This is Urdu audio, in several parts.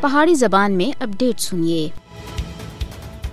پہاڑی زبان میں اپڈیٹ سنیے۔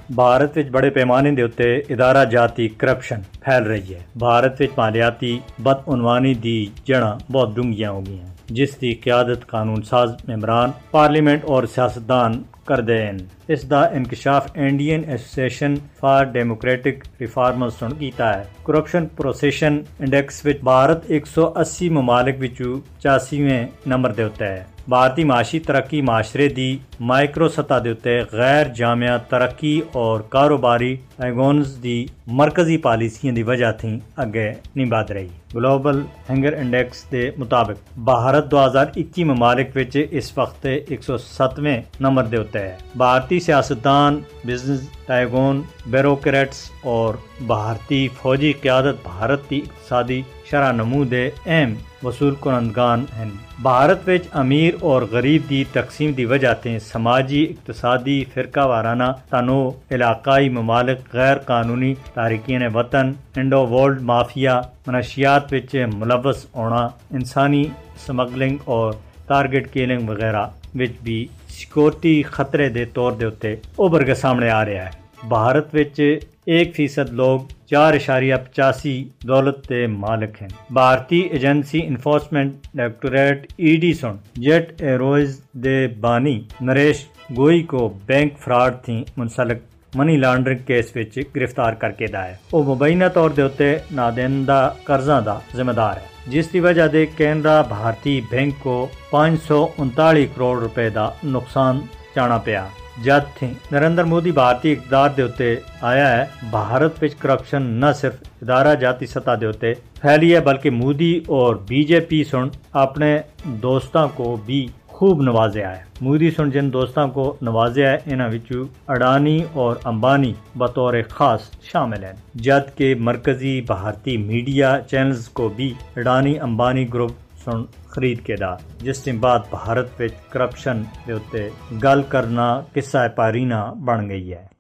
بھارت وچ بڑے پیمانے دے اتے ادارہ جاتی کرپشن پھیل رہی ہے۔ بھارت وچ مالیاتی بدعنوانی دی جڑاں بہت ڈونگیاں ہو گئی ہیں، جس دی قیادت قانون ساز ممبران، پارلیمنٹ اور سیاستدان کر دے ہیں۔ اس دا انکشاف Indian association for democratic reforms سن کیتا ہے۔ کرپشن پروسیشن انڈیکس وچ بھارت 180 ممالک وچوں 84ویں نمبر دے ہوتا ہے۔ بھارتی معاشی ترقی معاشرے دی مائکرو سطح دے اتے غیر جامعہ ترقی اور کاروباری ایگونز دی مرکزی پالیسیاں دی وجہ تھی اگے نہیں بات رہی۔ گلوبل ہنگر انڈیکس دے مطابق بھارت دو ہزار اکی ممالک وچ اس وقت ایک سو ستویں نمبر دے ہوتا ہے۔ بھارتی سیاستدان، بزنس ایگون بیروکریٹس اور بھارتی فوجی قیادت بھارت کی اقتصادی شرح نمو دے اہم وصول کنندگان ہیں۔ بھارت وچ امیر اور غریب دی تقسیم دی وجہ تے سماجی، اقتصادی، فرقہ وارانہ تنوع، علاقائی ممالک، غیر قانونی تارکین وطن، انڈو ورلڈ مافیا منشیات وچ ملوث ہونا، انسانی سمگلنگ اور ٹارگٹ کیلنگ وغیرہ وچ بھی سیکورٹی خطرے دے طور دے اتے ابھر کے سامنے آ رہا ہے۔ بھارت وچ ایک فیصد لوگ چار اشاریہ پچاسی دولت دے مالک ہیں۔ بھارتی agency enforcement directorate E D سن، جیٹ ایرویز دے بانی نریش گوئی کو بینک فراڈ تھی منسلک منی لانڈرنگ کیس وچ گرفتار کر کے دا ہے وہ مبینہ طور دے ہوتے نادندہ قرضہ دا ذمہ دار ہے، جس کی وجہ دے کینرا بھارتی بینک کو پانچ سو انتالی کروڑ روپے دا نقصان چانا پیا۔ جد تھی نریندر مودی بھارتی اقدار دے ہوتے آیا ہے بھارت وچ کرپشن نہ صرف ادارہ جاتی سطح دے ہوتے پھیلی ہے بلکہ مودی اور بی جے پی سن اپنے دوستاں کو بھی خوب نوازیا ہے مودی سن جن دوستاں کو نوازیا ہے انہاں وچوں اڈانی اور امبانی بطور خاص شامل ہیں جد کے مرکزی بھارتی میڈیا چینلز کو بھی اڈانی امبانی گروپ سن خرید کے دا جس دن بعد بھارت وچ کرپشن دے گل کرنا قصہ پارینا بن گئی ہے